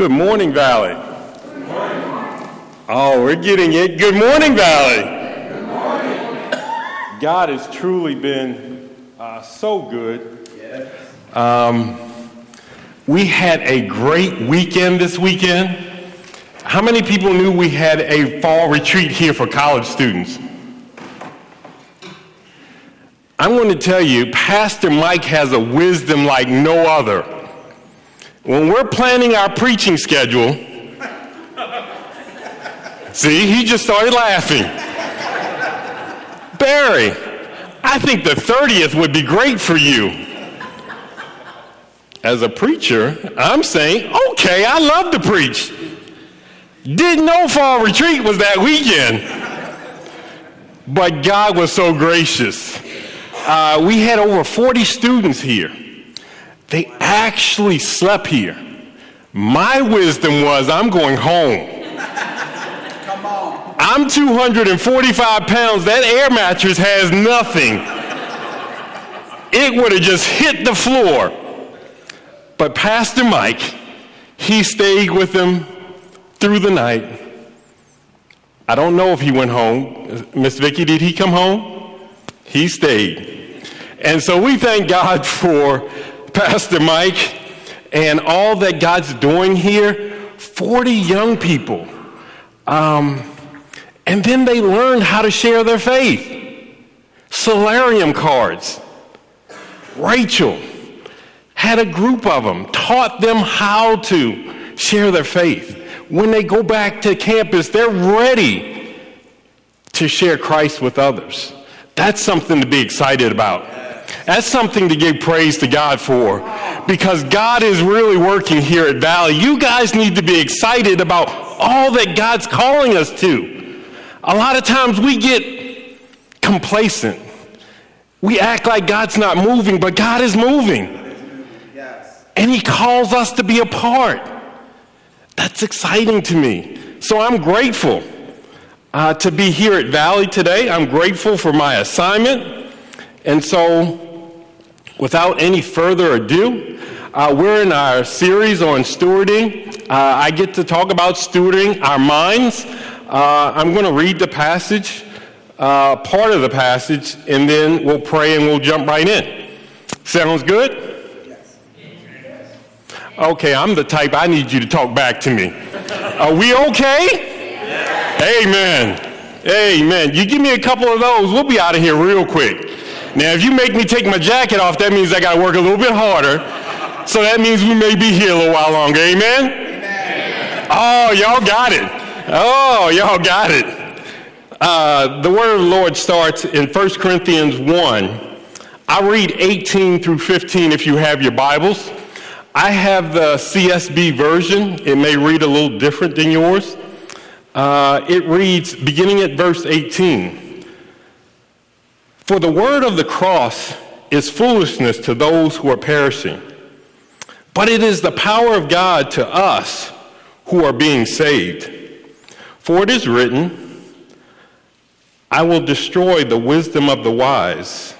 Good morning, Valley. Oh, we're getting it. Good morning, Valley. Good morning. God has truly been uh, so good. Yes. Um, we had a great weekend this weekend. How many people knew we had a fall retreat here for college students? I'm going to tell you, Pastor Mike has a wisdom like no other. When we're planning our preaching schedule, see, he just started laughing. Barry, I think the 30th would be great for you. As a preacher, I'm saying, okay, I love to preach. Didn't know fall retreat was that weekend. But God was so gracious uh, we had over 40 students here. They actually slept here. My wisdom was I'm going home. Come on. I'm 245 pounds. That air mattress has nothing. It would have just hit the floor. But Pastor Mike, he stayed with them through the night. I don't know if he went home. Miss Vicki, did he come home? He stayed. And so we thank God for Pastor Mike and all that God's doing here. 40 young people. Um, and then they learned how to share their faith. Soularium cards. Rachel had a group of them, taught them how to share their faith. When they go back to campus, they're ready to share Christ with others. That's something to be excited about. That's something to give praise to God for because God is really working here at Valley. You guys need to be excited about all that God's calling us to. A lot of times we get complacent. We act like God's not moving, but God is moving. And He calls us to be a part. That's exciting to me. So I'm grateful uh, to be here at Valley today. I'm grateful for my assignment. And so, without any further ado, uh, we're in our series on stewarding. Uh, I get to talk about stewarding our minds. Uh, I'm going to read the passage, uh, part of the passage, and then we'll pray and we'll jump right in. Sounds good? Okay, I'm the type I need you to talk back to me. Are we okay? Amen. Amen. You give me a couple of those, we'll be out of here real quick. Now, if you make me take my jacket off, that means I got to work a little bit harder. So that means we may be here a little while longer. Amen? Amen. Oh, y'all got it. Oh, y'all got it. Uh, the word of the Lord starts in 1 Corinthians 1. I read 18 through 15 if you have your Bibles. I have the CSB version. It may read a little different than yours. Uh, it reads, beginning at verse 18 For the word of the cross is foolishness to those who are perishing, but it is the power of God to us who are being saved. For it is written, I will destroy the wisdom of the wise,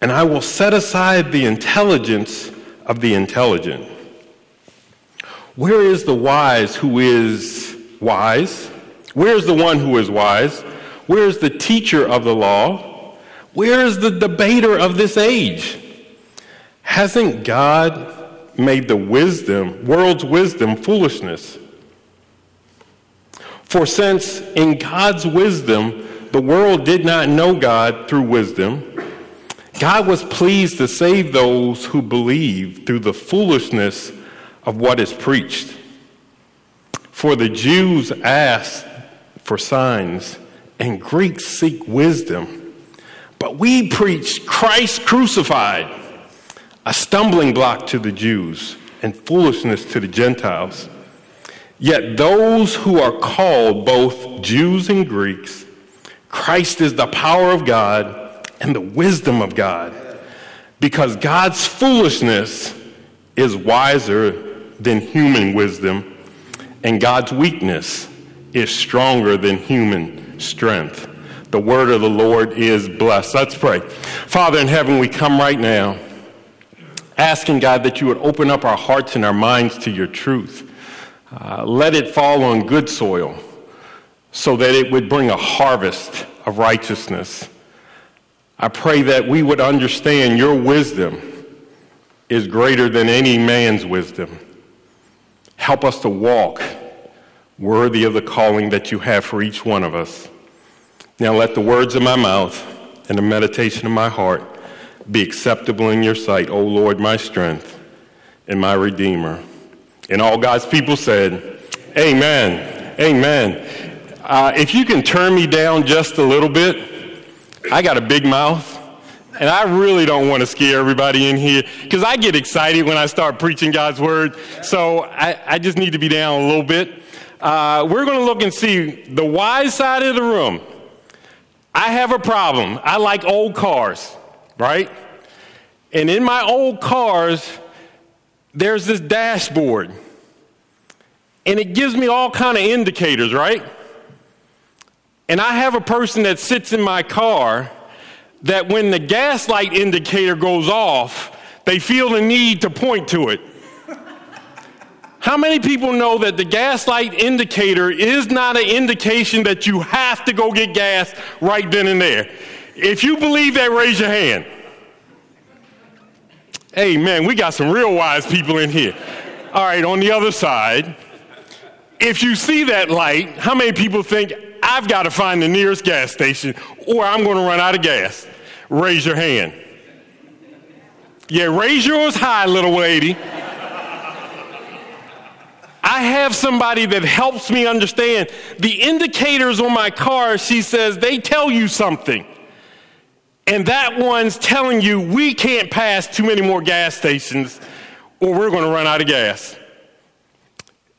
and I will set aside the intelligence of the intelligent. Where is the wise who is wise? Where's the one who is wise? Where's the teacher of the law? Where is the debater of this age? Hasn't God made the wisdom, world's wisdom, foolishness? For since in God's wisdom the world did not know God through wisdom, God was pleased to save those who believe through the foolishness of what is preached. For the Jews ask for signs, and Greeks seek wisdom. But we preach Christ crucified, a stumbling block to the Jews and foolishness to the Gentiles. Yet those who are called, both Jews and Greeks, Christ is the power of God and the wisdom of God. Because God's foolishness is wiser than human wisdom and God's weakness is stronger than human strength. The word of the Lord is blessed. Let's pray. Father in heaven, we come right now asking God that you would open up our hearts and our minds to your truth. Uh, let it fall on good soil so that it would bring a harvest of righteousness. I pray that we would understand your wisdom is greater than any man's wisdom. Help us to walk worthy of the calling that you have for each one of us. Now let the words of my mouth and the meditation of my heart be acceptable in your sight, O Lord, my strength and my Redeemer. And all God's people said, Amen. Amen. Uh, if you can turn me down just a little bit, I got a big mouth. And I really don't want to scare everybody in here because I get excited when I start preaching God's word. So I, I just need to be down a little bit. Uh, we're going to look and see the wise side of the room. I have a problem. I like old cars, right? And in my old cars, there's this dashboard. And it gives me all kind of indicators, right? And I have a person that sits in my car that when the gas light indicator goes off, they feel the need to point to it. How many people know that the gas light indicator is not an indication that you have to go get gas right then and there? If you believe that, raise your hand. Hey, Amen. We got some real wise people in here. All right, on the other side, if you see that light, how many people think, I've got to find the nearest gas station or I'm going to run out of gas? Raise your hand. Yeah, raise yours high, little lady. I have somebody that helps me understand the indicators on my car. She says they tell you something. And that one's telling you we can't pass too many more gas stations or we're going to run out of gas.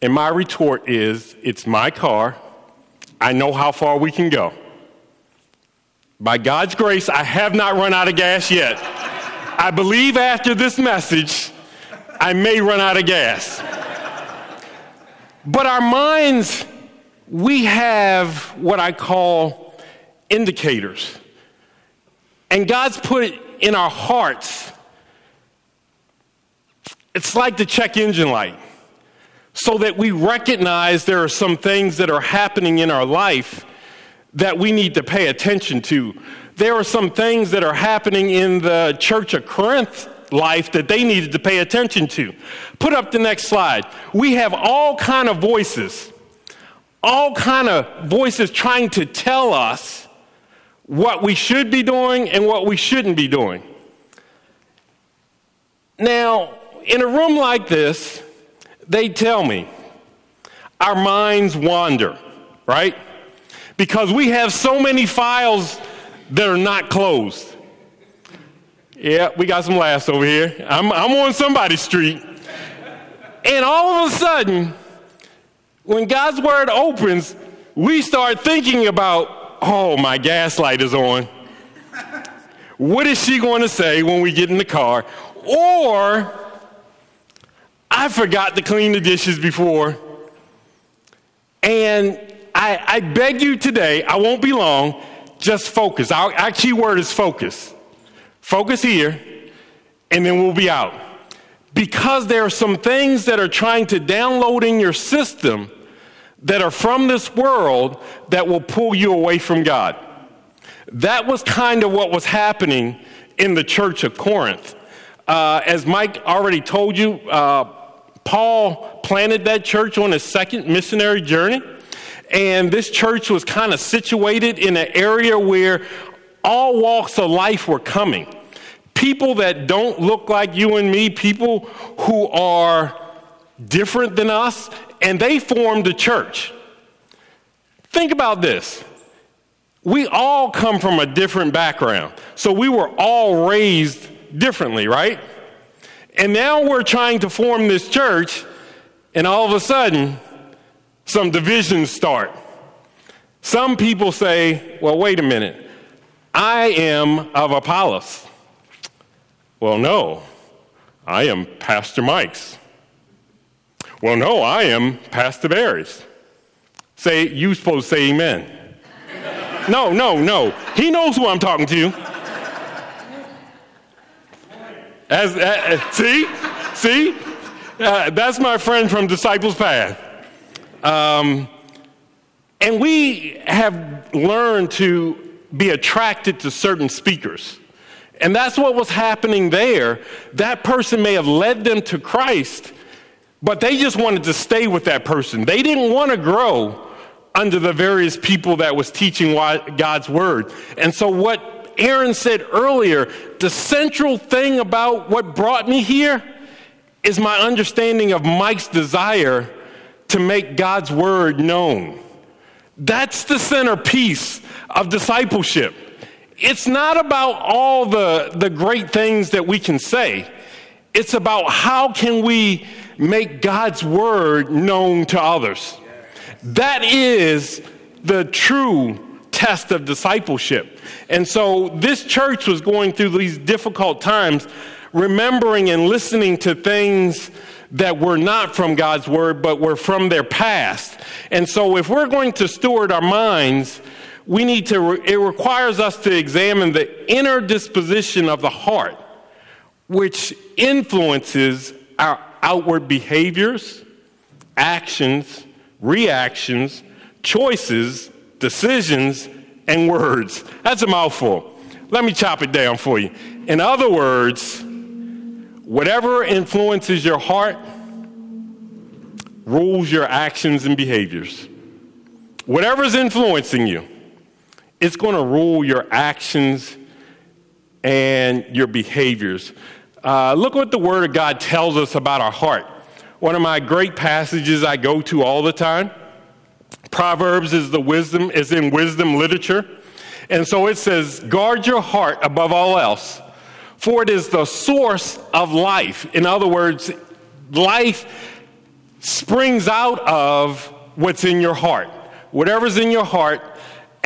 And my retort is it's my car. I know how far we can go. By God's grace, I have not run out of gas yet. I believe after this message, I may run out of gas. But our minds, we have what I call indicators. And God's put it in our hearts. It's like the check engine light, so that we recognize there are some things that are happening in our life that we need to pay attention to. There are some things that are happening in the church of Corinth life that they needed to pay attention to. Put up the next slide. We have all kind of voices. All kind of voices trying to tell us what we should be doing and what we shouldn't be doing. Now, in a room like this, they tell me our minds wander, right? Because we have so many files that are not closed. Yeah, we got some laughs over here. I'm, I'm on somebody's street. And all of a sudden, when God's word opens, we start thinking about, oh, my gaslight is on. What is she going to say when we get in the car? Or, I forgot to clean the dishes before. And I, I beg you today, I won't be long, just focus. Our, our key word is focus. Focus here, and then we'll be out. Because there are some things that are trying to download in your system that are from this world that will pull you away from God. That was kind of what was happening in the church of Corinth. Uh, as Mike already told you, uh, Paul planted that church on his second missionary journey. And this church was kind of situated in an area where all walks of life were coming people that don't look like you and me, people who are different than us, and they formed a church. Think about this. We all come from a different background. So we were all raised differently, right? And now we're trying to form this church, and all of a sudden, some divisions start. Some people say, well, wait a minute. I am of Apollos. Well, no, I am Pastor Mike's. Well, no, I am Pastor Barry's. Say, you supposed to say amen. no, no, no. He knows who I'm talking to. As, see, see, uh, that's my friend from Disciples Path. Um, and we have learned to be attracted to certain speakers. And that's what was happening there. That person may have led them to Christ, but they just wanted to stay with that person. They didn't want to grow under the various people that was teaching God's word. And so what Aaron said earlier, the central thing about what brought me here is my understanding of Mike's desire to make God's word known. That's the centerpiece of discipleship. It's not about all the, the great things that we can say. It's about how can we make God's word known to others. That is the true test of discipleship. And so this church was going through these difficult times, remembering and listening to things that were not from God's word, but were from their past. And so if we're going to steward our minds, we need to, it requires us to examine the inner disposition of the heart, which influences our outward behaviors, actions, reactions, choices, decisions, and words. That's a mouthful. Let me chop it down for you. In other words, whatever influences your heart rules your actions and behaviors. Whatever's influencing you, it's going to rule your actions and your behaviors. Uh, look what the Word of God tells us about our heart. One of my great passages I go to all the time. Proverbs is the wisdom is in wisdom literature. And so it says, guard your heart above all else, for it is the source of life. In other words, life springs out of what's in your heart. Whatever's in your heart,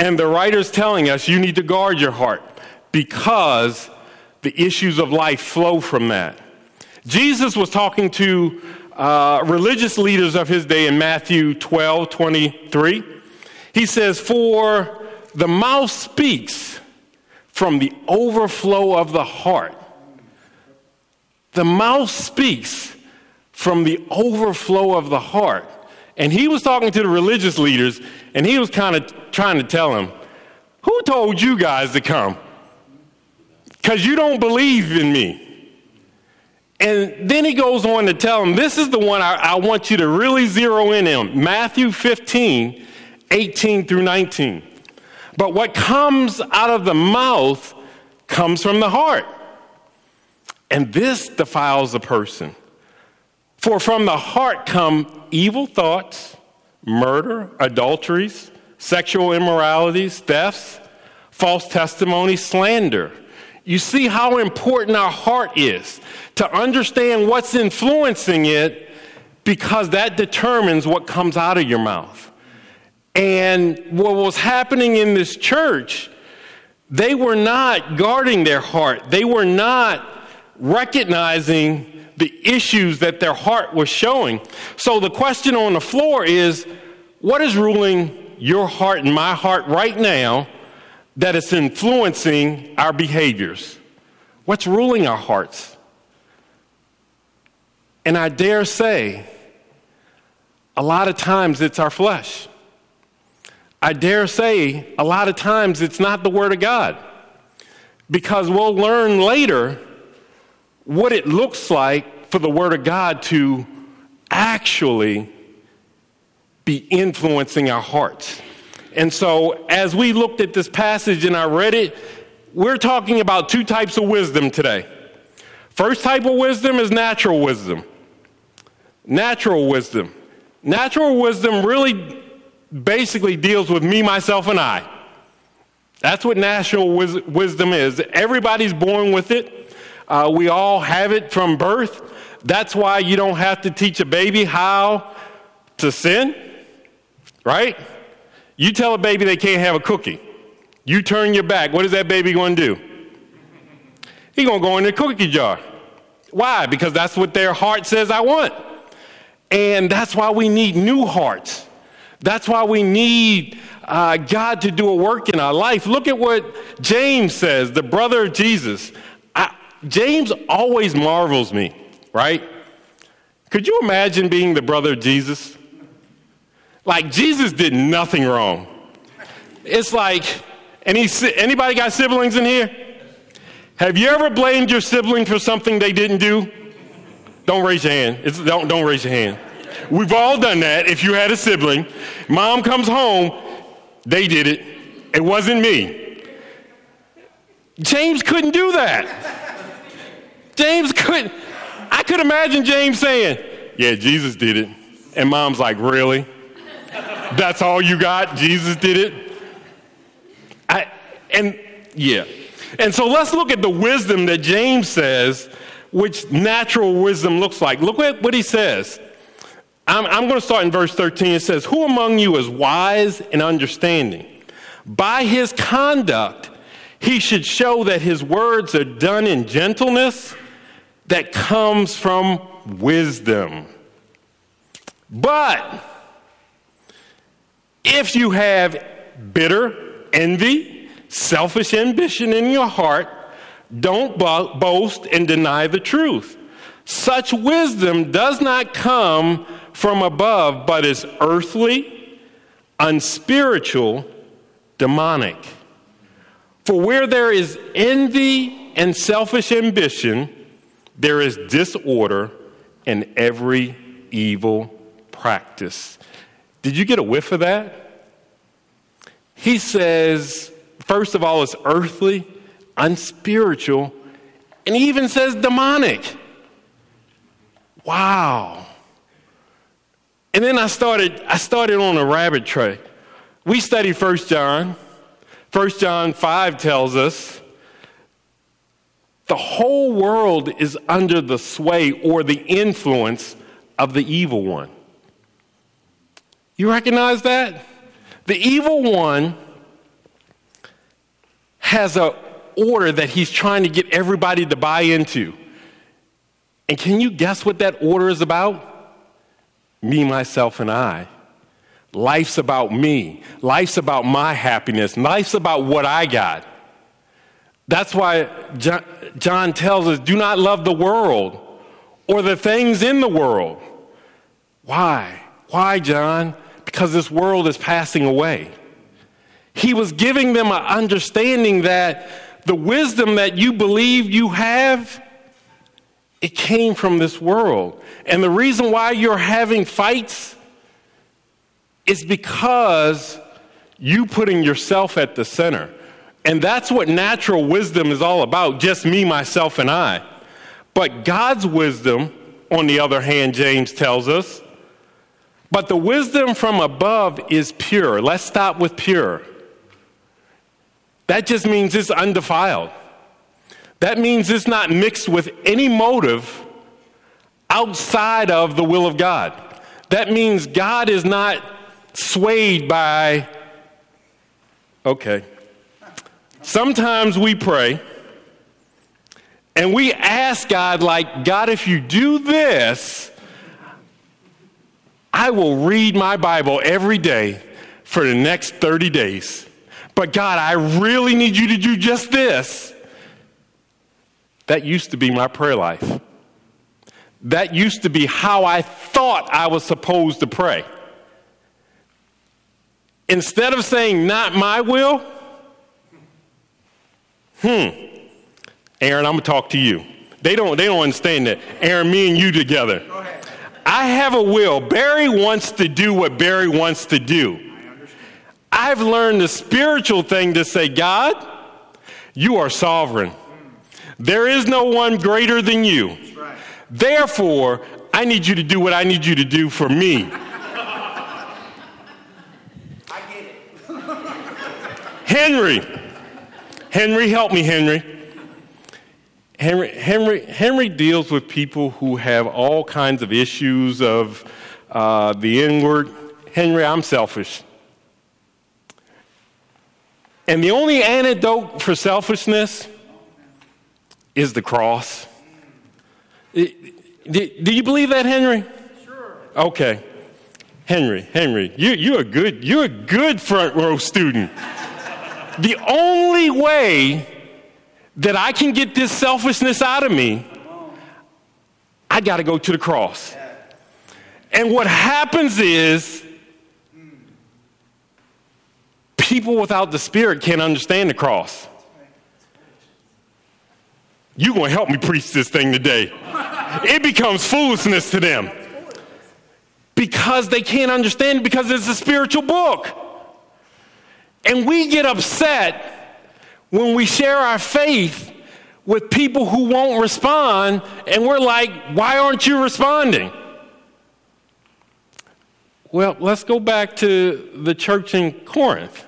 and the writer's telling us you need to guard your heart because the issues of life flow from that. Jesus was talking to uh, religious leaders of his day in Matthew 12 23. He says, For the mouth speaks from the overflow of the heart. The mouth speaks from the overflow of the heart. And he was talking to the religious leaders, and he was kind of trying to tell him, Who told you guys to come? Because you don't believe in me. And then he goes on to tell him, this is the one I, I, want you to really zero in on Matthew 15, 18 through 19. But what comes out of the mouth comes from the heart. And this defiles a person. For from the heart come evil thoughts, murder, adulteries, sexual immoralities, thefts, false testimony, slander. You see how important our heart is to understand what's influencing it because that determines what comes out of your mouth. And what was happening in this church, they were not guarding their heart. They were not recognizing the issues that their heart was showing. So the question on the floor is what is ruling your heart and my heart right now that is influencing our behaviors? What's ruling our hearts? And I dare say, a lot of times it's our flesh. I dare say, a lot of times it's not the Word of God. Because we'll learn later what it looks like for the Word of God to actually be influencing our hearts. And so, as we looked at this passage and I read it, we're talking about two types of wisdom today. First type of wisdom is natural wisdom. Natural wisdom. Natural wisdom really basically deals with me, myself, and I. That's what natural wis- wisdom is. Everybody's born with it. Uh, we all have it from birth. That's why you don't have to teach a baby how to sin, right? You tell a baby they can't have a cookie. You turn your back. What is that baby going to do? He's going to go in the cookie jar. Why? Because that's what their heart says I want. And that's why we need new hearts. That's why we need uh, God to do a work in our life. Look at what James says, the brother of Jesus. James always marvels me, right? Could you imagine being the brother of Jesus? Like Jesus did nothing wrong. It's like, any, anybody got siblings in here? Have you ever blamed your sibling for something they didn't do? Don't raise your hand. It's, don't, don't raise your hand. We've all done that. If you had a sibling, mom comes home, they did it. It wasn't me. James couldn't do that. James couldn't. I could imagine James saying, Yeah, Jesus did it. And mom's like, Really? That's all you got? Jesus did it? I, and yeah. And so let's look at the wisdom that James says, which natural wisdom looks like. Look at what he says. I'm, I'm going to start in verse 13. It says, Who among you is wise and understanding? By his conduct, he should show that his words are done in gentleness that comes from wisdom. But if you have bitter envy, selfish ambition in your heart, don't bo- boast and deny the truth. Such wisdom does not come from above, but is earthly, unspiritual, demonic. For where there is envy and selfish ambition, there is disorder in every evil practice. Did you get a whiff of that? He says, first of all, it's earthly, unspiritual, and he even says demonic. Wow. And then I started, I started on a rabbit trail. We study First John. First John 5 tells us the whole world is under the sway or the influence of the evil one. You recognize that? The evil one has an order that he's trying to get everybody to buy into. And can you guess what that order is about? Me, myself, and I. Life's about me. Life's about my happiness. Life's about what I got. That's why John, tells us do not love the world or the things in the world. Why? Why, John? Because this world is passing away. He was giving them an understanding that the wisdom that you believe you have, it came from this world. And the reason why you're having fights is because you putting yourself at the center. And that's what natural wisdom is all about just me, myself, and I. But God's wisdom, on the other hand, James tells us, but the wisdom from above is pure. Let's stop with pure. That just means it's undefiled. That means it's not mixed with any motive outside of the will of God. That means God is not swayed by, okay. Sometimes we pray and we ask God, like, God, if you do this, I will read my Bible every day for the next 30 days. But God, I really need you to do just this. That used to be my prayer life. That used to be how I thought I was supposed to pray. Instead of saying, not my will, hmm, Aaron, I'm gonna talk to you. They don't, they don't understand that. Aaron, me and you together. I have a will. Barry wants to do what Barry wants to do. I've learned the spiritual thing to say, God, you are sovereign. There is no one greater than you. Therefore, I need you to do what I need you to do for me. I get it. Henry. Henry, help me, Henry. Henry, Henry, Henry deals with people who have all kinds of issues of uh, the inward. Henry, I'm selfish. And the only antidote for selfishness is the cross. Do, do you believe that, Henry? Sure. Okay. Henry, Henry, you, you're, a good, you're a good front row student. The only way that I can get this selfishness out of me, I got to go to the cross. And what happens is people without the Spirit can't understand the cross. You're going to help me preach this thing today. It becomes foolishness to them because they can't understand it because it's a spiritual book. And we get upset when we share our faith with people who won't respond, and we're like, why aren't you responding? Well, let's go back to the church in Corinth.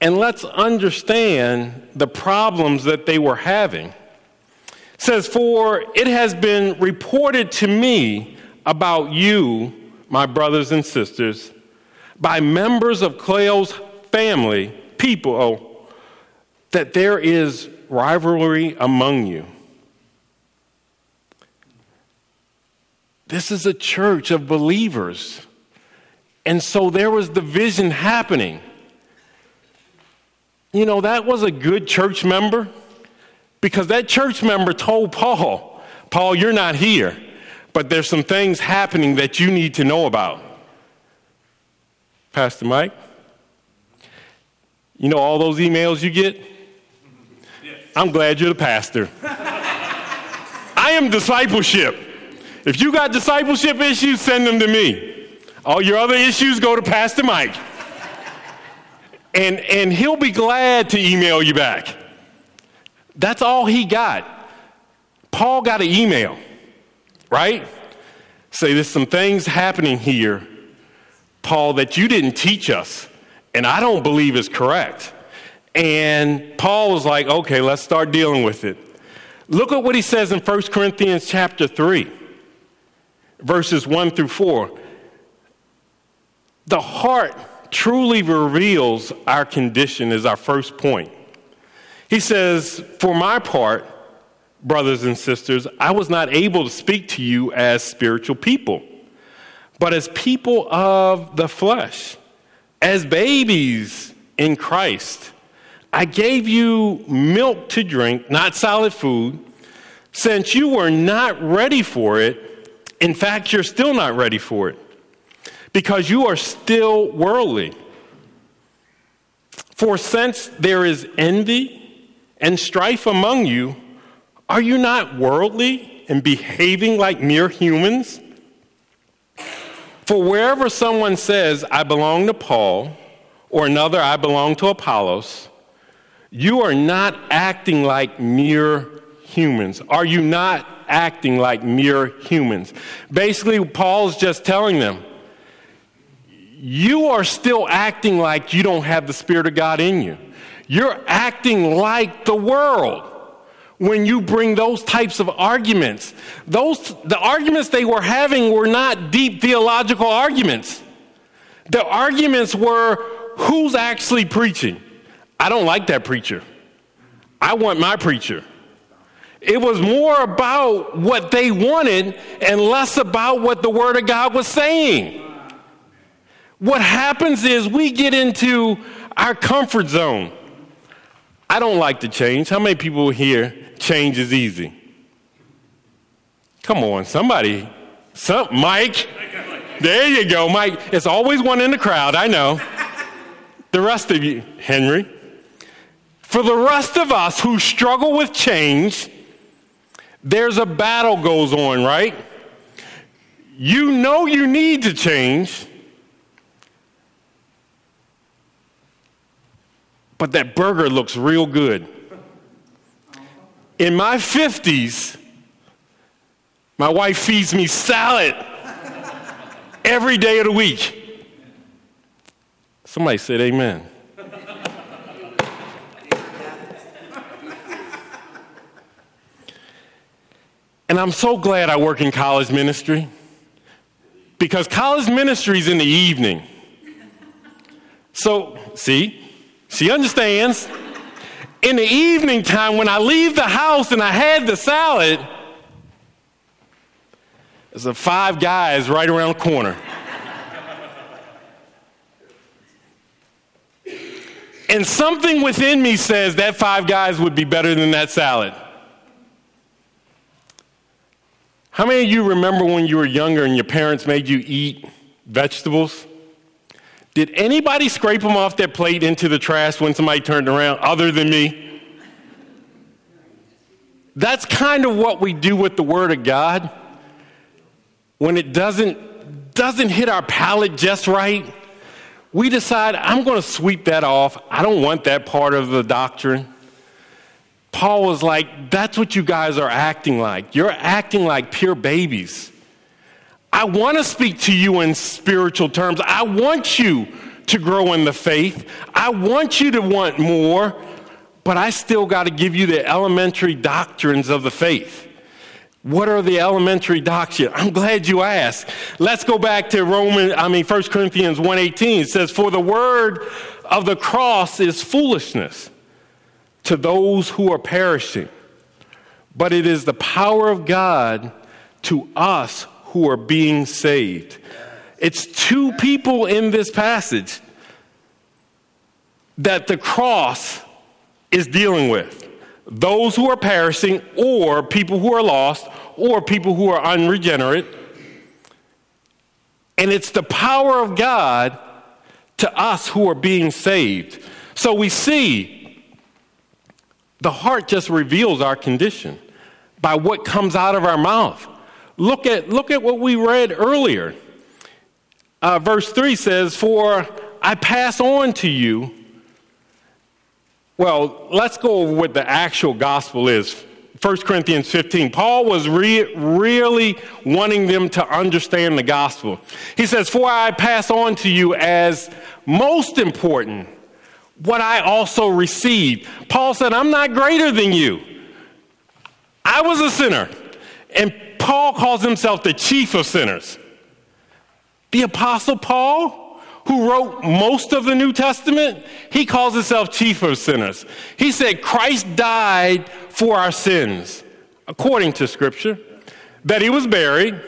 And let's understand the problems that they were having. It says, For it has been reported to me about you, my brothers and sisters, by members of Chloe's family, people, oh, that there is rivalry among you. This is a church of believers. And so there was division happening. You know, that was a good church member because that church member told Paul, Paul, you're not here, but there's some things happening that you need to know about. Pastor Mike, you know all those emails you get? Yes. I'm glad you're the pastor. I am discipleship. If you got discipleship issues, send them to me. All your other issues, go to Pastor Mike. And, and he'll be glad to email you back. That's all he got. Paul got an email, right? Say, there's some things happening here, Paul, that you didn't teach us, and I don't believe is correct. And Paul was like, okay, let's start dealing with it. Look at what he says in 1 Corinthians chapter 3 verses 1 through 4. The heart truly reveals our condition, is our first point. He says, For my part, brothers and sisters, I was not able to speak to you as spiritual people, but as people of the flesh, as babies in Christ. I gave you milk to drink, not solid food, since you were not ready for it in fact, you're still not ready for it because you are still worldly. For since there is envy and strife among you, are you not worldly and behaving like mere humans? For wherever someone says, I belong to Paul, or another, I belong to Apollos, you are not acting like mere humans. Are you not acting like mere humans. Basically, Paul's just telling them, you are still acting like you don't have the Spirit of God in you. You're acting like the world when you bring those types of arguments. Those, the arguments they were having were not deep theological arguments. The arguments were who's actually preaching? I don't like that preacher. I want my preacher. It was more about what they wanted and less about what the Word of God was saying. What happens is we get into our comfort zone. I don't like to change. How many people here change is easy? Come on, somebody. Some, Mike. There you go, Mike. It's always one in the crowd, I know. The rest of you, Henry. For the rest of us who struggle with change, there's a battle goes on, right? You know you need to change. But that burger looks real good. In my 50s, my wife feeds me salad every day of the week. Somebody said amen. And I'm so glad I work in college ministry because college ministry is in the evening. So, see, she understands. In the evening time, when I leave the house and I had the salad, there's a five guys right around the corner. and something within me says that five guys would be better than that salad. How many of you remember when you were younger and your parents made you eat vegetables? Did anybody scrape them off their plate into the trash when somebody turned around other than me? That's kind of what we do with the Word of God. When it doesn't, doesn't hit our palate just right, we decide, I'm going to sweep that off. I don't want that part of the doctrine. Paul was like, That's what you guys are acting like. You're acting like pure babies. I want to speak to you in spiritual terms. I want you to grow in the faith. I want you to want more, but I still got to give you the elementary doctrines of the faith. What are the elementary doctrines? I'm glad you asked. Let's go back to Roman, I mean 1 Corinthians 1:18. It says, "For the word of the cross is foolishness to those who are perishing, but it is the power of God to us who are being saved." It's two people in this passage that the cross is dealing with those who are perishing, or people who are lost, or people who are unregenerate. And it's the power of God to us who are being saved. So we see the heart just reveals our condition by what comes out of our mouth. Look at, look at what we read earlier. Uh, verse 3 says, For I pass on to you well, let's go over what the actual gospel is. 1 Corinthians 15. Paul was re- really wanting them to understand the gospel. He says, For I pass on to you as most important what I also received. Paul said, I'm not greater than you. I was a sinner. And Paul calls himself the chief of sinners. The Apostle Paul who wrote most of the New Testament, he calls himself chief of sinners. He said Christ died for our sins, according to Scripture, that he was buried,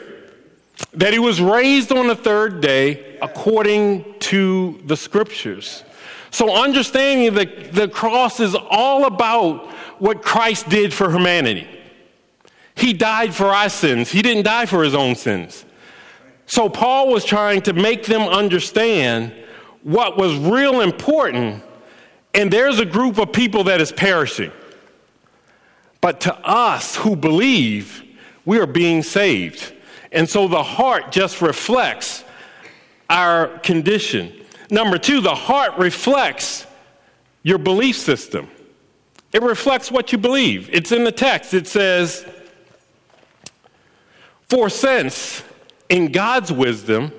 that he was raised on the third day, according to the Scriptures. So, understanding that the cross is all about what Christ did for humanity. He died for our sins, he didn't die for his own sins. So Paul was trying to make them understand what was real important, and there's a group of people that is perishing. But to us who believe, we are being saved. And so the heart just reflects our condition. Number two, the heart reflects your belief system. It reflects what you believe. It's in the text. It says, For since in God's wisdom,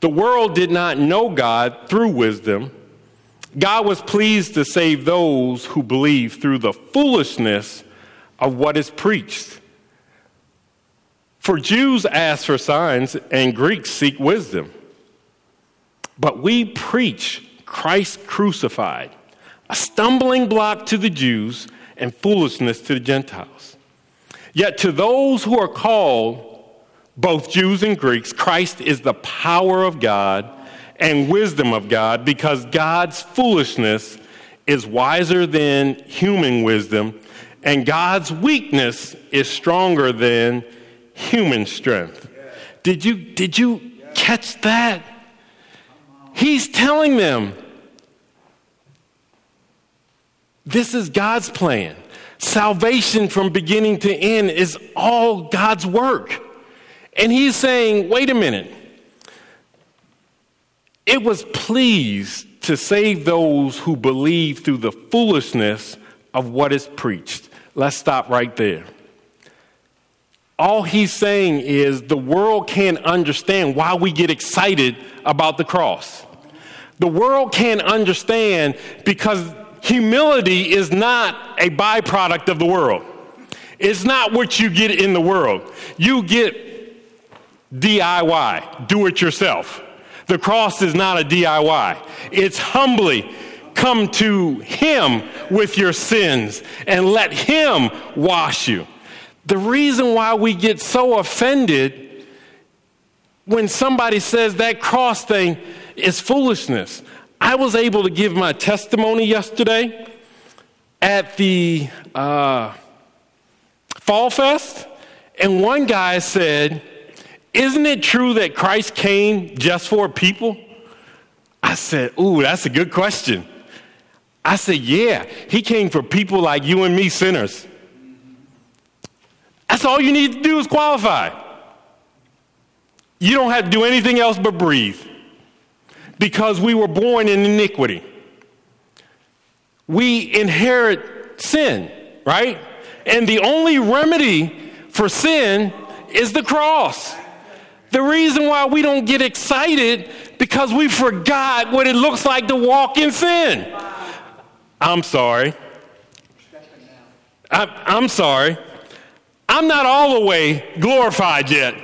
the world did not know God through wisdom. God was pleased to save those who believe through the foolishness of what is preached. For Jews ask for signs and Greeks seek wisdom. But we preach Christ crucified, a stumbling block to the Jews and foolishness to the Gentiles. Yet to those who are called, both Jews and Greeks, Christ is the power of God and wisdom of God because God's foolishness is wiser than human wisdom, and God's weakness is stronger than human strength. Did you, did you catch that? He's telling them this is God's plan. Salvation from beginning to end is all God's work. And he's saying, wait a minute. It was pleased to save those who believe through the foolishness of what is preached. Let's stop right there. All he's saying is the world can't understand why we get excited about the cross. The world can't understand because humility is not a byproduct of the world. It's not what you get in the world. You get DIY, do it yourself. The cross is not a DIY, it's humbly come to Him with your sins and let Him wash you. The reason why we get so offended when somebody says that cross thing is foolishness. I was able to give my testimony yesterday at the uh, Fall Fest, and one guy said, isn't it true that Christ came just for people? I said, Ooh, that's a good question. I said, Yeah, he came for people like you and me, sinners. That's all you need to do is qualify. You don't have to do anything else but breathe because we were born in iniquity. We inherit sin, right? And the only remedy for sin is the cross. The reason why we don't get excited because we forgot what it looks like to walk in sin. I'm sorry. I, I'm sorry. I'm not all the way glorified yet.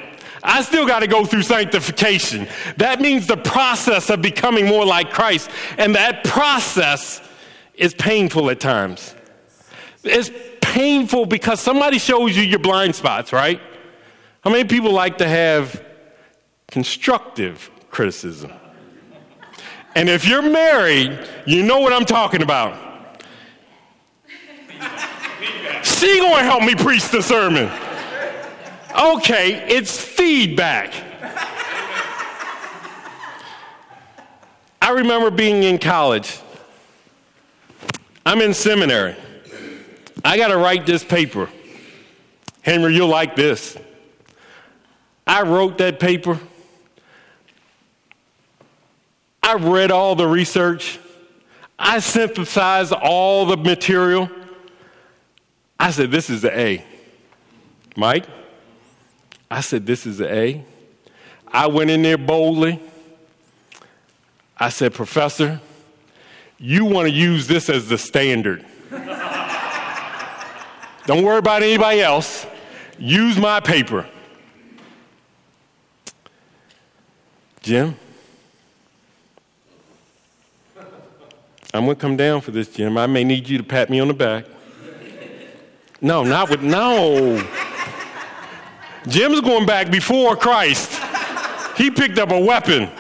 I still got to go through sanctification. That means the process of becoming more like Christ. And that process is painful at times. It's painful because somebody shows you your blind spots, right? How many people like to have constructive criticism? And if you're married, you know what I'm talking about. She gonna help me preach the sermon. Okay, it's feedback. I remember being in college. I'm in seminary. I got to write this paper. Henry, you'll like this. I wrote that paper. I read all the research. I synthesized all the material. I said, This is the A. Mike? I said, This is the A. I went in there boldly. I said, Professor, you want to use this as the standard. Don't worry about anybody else. Use my paper. Jim, I'm going to come down for this, Jim. I may need you to pat me on the back. No, not with, no. Jim's going back before Christ. He picked up a weapon.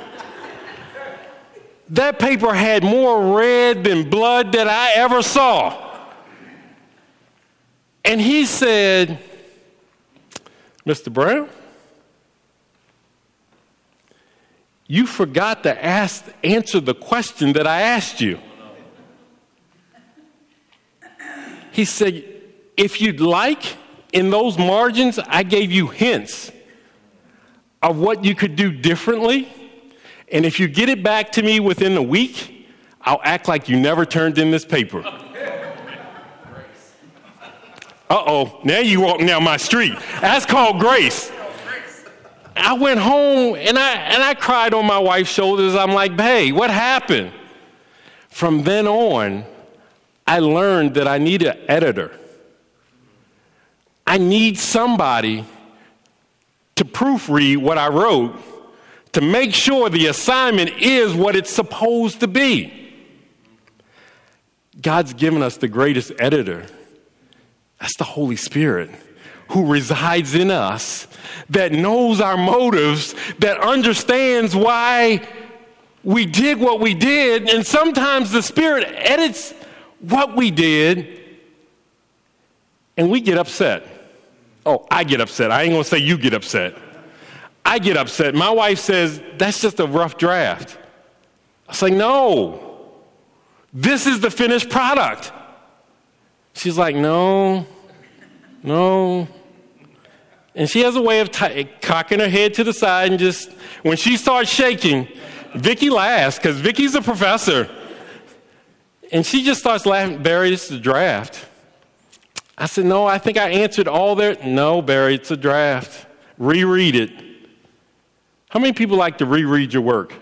That paper had more red than blood that I ever saw. And he said, Mr. Brown, you forgot to ask, answer the question that I asked you. He said, if you'd like, in those margins, I gave you hints of what you could do differently. And if you get it back to me within a week, I'll act like you never turned in this paper. Uh oh, now you walking down my street. That's called grace. I went home and I, and I cried on my wife's shoulders. I'm like, hey, what happened? From then on, I learned that I need an editor. I need somebody to proofread what I wrote to make sure the assignment is what it's supposed to be. God's given us the greatest editor. That's the Holy Spirit who resides in us, that knows our motives, that understands why we did what we did. And sometimes the Spirit edits what we did, and we get upset. Oh, I get upset. I ain't gonna say you get upset. I get upset. My wife says, that's just a rough draft. I say, no, this is the finished product. She's like, no, no. And she has a way of t- cocking her head to the side and just, when she starts shaking, Vicky laughs because Vicky's a professor. And she just starts laughing, is a draft. I said, No, I think I answered all there. No, Barry, it's a draft. Reread it. How many people like to reread your work?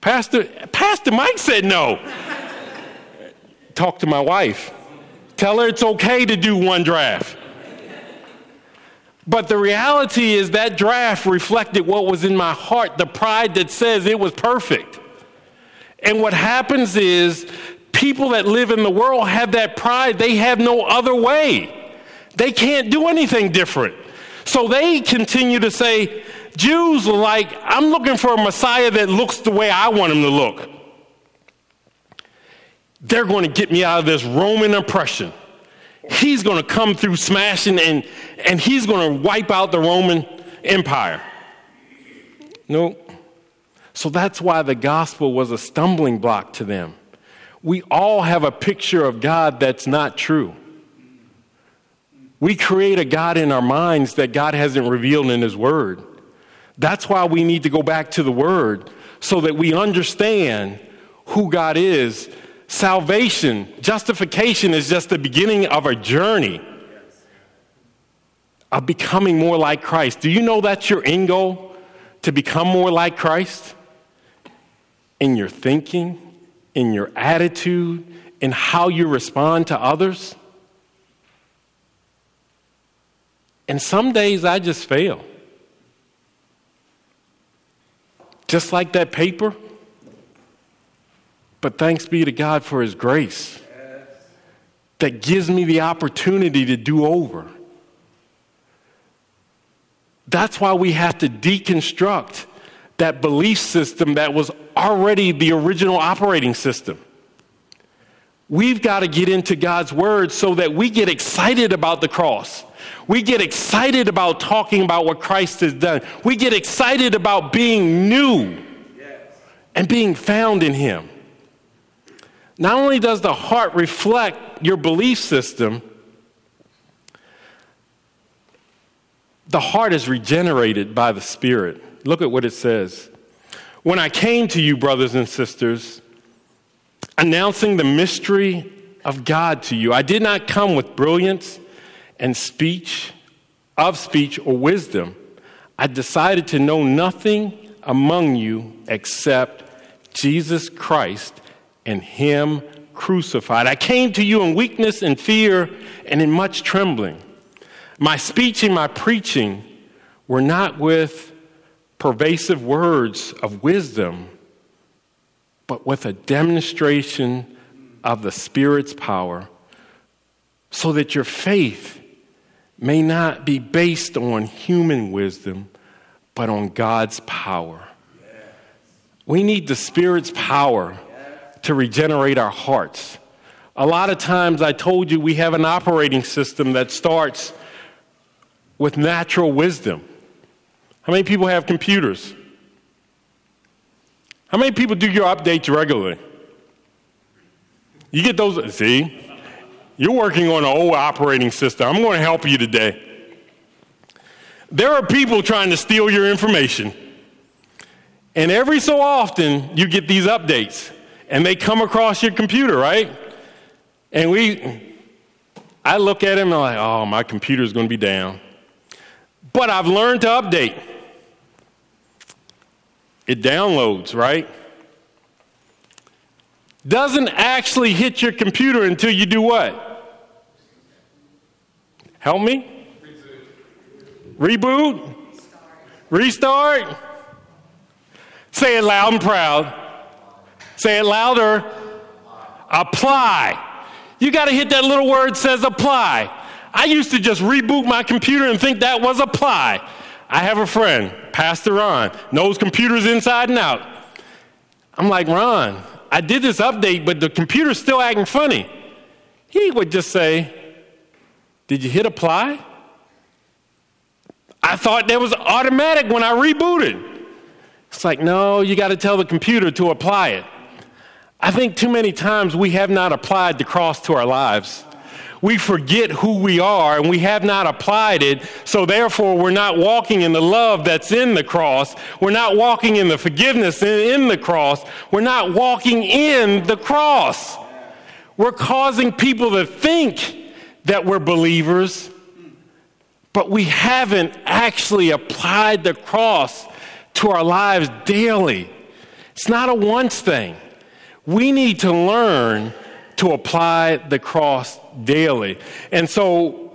Pastor, Pastor Mike said no. Talk to my wife. Tell her it's okay to do one draft. But the reality is that draft reflected what was in my heart, the pride that says it was perfect. And what happens is people that live in the world have that pride. They have no other way. They can't do anything different. So they continue to say, Jews are like, I'm looking for a Messiah that looks the way I want him to look. They're going to get me out of this Roman oppression. He's going to come through smashing and, and he's going to wipe out the Roman Empire. No, So that's why the gospel was a stumbling block to them. We all have a picture of God that's not true. We create a God in our minds that God hasn't revealed in His Word. That's why we need to go back to the Word so that we understand who God is. Salvation, justification is just the beginning of a journey of becoming more like Christ. Do you know that's your end goal? To become more like Christ? In your thinking, in your attitude, in how you respond to others? And some days I just fail. Just like that paper. But thanks be to God for His grace that gives me the opportunity to do over. That's why we have to deconstruct that belief system that was already the original operating system. We've got to get into God's word so that we get excited about the cross. We get excited about talking about what Christ has done. We get excited about being new and being found in Him. Not only does the heart reflect your belief system, the heart is regenerated by the Spirit. Look at what it says. When I came to you, brothers and sisters, announcing the mystery of God to you, I did not come with brilliance and speech, of speech or wisdom. I decided to know nothing among you except Jesus Christ and Him crucified. I came to you in weakness and fear and in much trembling. My speech and my preaching were not with pervasive words of wisdom, but with a demonstration of the Spirit's power, so that your faith may not be based on human wisdom, but on God's power. We need the Spirit's power to regenerate our hearts. A lot of times, I told you we have an operating system that starts with natural wisdom. How many people have computers? How many people do your updates regularly? You get those, see? You're working on an old operating system. I'm going to help you today. There are people trying to steal your information. And every so often, you get these updates, and they come across your computer, right? And we, I look at them and I'm like, oh, my computer's going to be down. But I've learned to update. It downloads, right? Doesn't actually hit your computer until you do what? Help me? Reboot? Restart? Say it loud and proud. Say it louder. Apply. You got to hit that little word says apply. I used to just reboot my computer and think that was apply. I have a friend, Pastor Ron, knows computers inside and out. I'm like, Ron, I did this update, but the computer's still acting funny. He would just say, Did you hit apply? I thought that was automatic when I rebooted. It's like, no, you got to tell the computer to apply it. I think too many times we have not applied the cross to our lives we forget who we are and we have not applied it. So therefore, we're not walking in the love that's in the cross. We're not walking in the forgiveness in the cross. We're not walking in the cross. We're causing people to think that we're believers, but we haven't actually applied the cross to our lives daily. It's not a once thing. We need to learn to apply the cross daily. And so,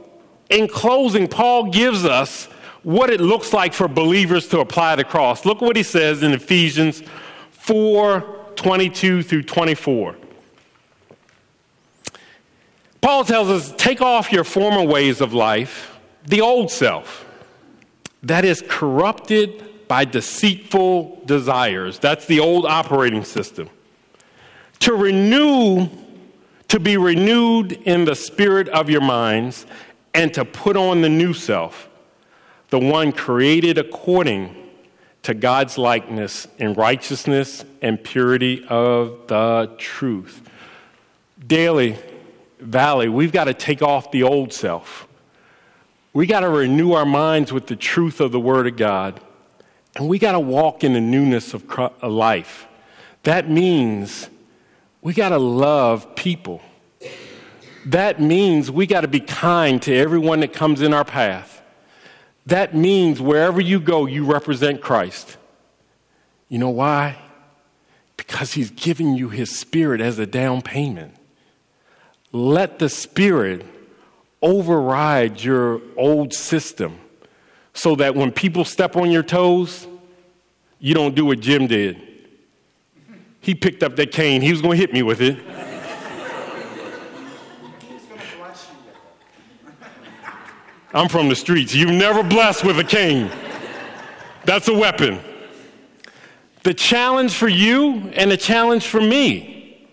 in closing, Paul gives us what it looks like for believers to apply the cross. Look what he says in Ephesians 4 22 through 24. Paul tells us take off your former ways of life, the old self, that is corrupted by deceitful desires. That's the old operating system. To renew to be renewed in the spirit of your minds, and to put on the new self, the one created according to God's likeness in righteousness and purity of the truth. Daily, Valley, we've got to take off the old self. We got to renew our minds with the truth of the Word of God. And we got to walk in the newness of life. That means we got to love people. That means we got to be kind to everyone that comes in our path. That means wherever you go, you represent Christ. You know why? Because he's giving you his spirit as a down payment. Let the spirit override your old system so that when people step on your toes, you don't do what Jim did. He picked up that cane, he was going to hit me with it. I'm from the streets. You're never blessed with a cane. That's a weapon. The challenge for you and the challenge for me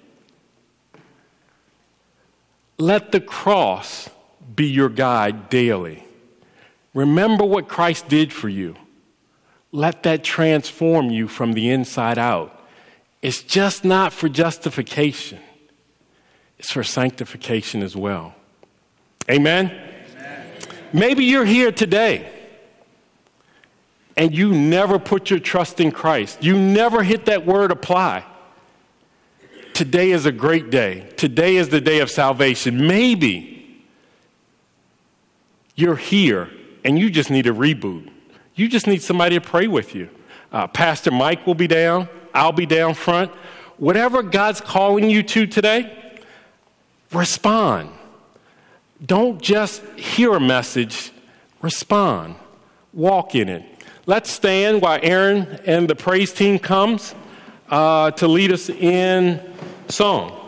let the cross be your guide daily. Remember what Christ did for you. Let that transform you from the inside out. It's just not for justification, it's for sanctification as well. Amen? Amen? Maybe you're here today and you never put your trust in Christ. You never hit that word apply. Today is a great day. Today is the day of salvation. Maybe you're here and you just need a reboot. You just need somebody to pray with you. Uh, Pastor Mike will be down, I'll be down front. Whatever God's calling you to today, respond. Don't just hear a message, respond. Walk in it. Let's stand while Aaron and the praise team comes uh, to lead us in song.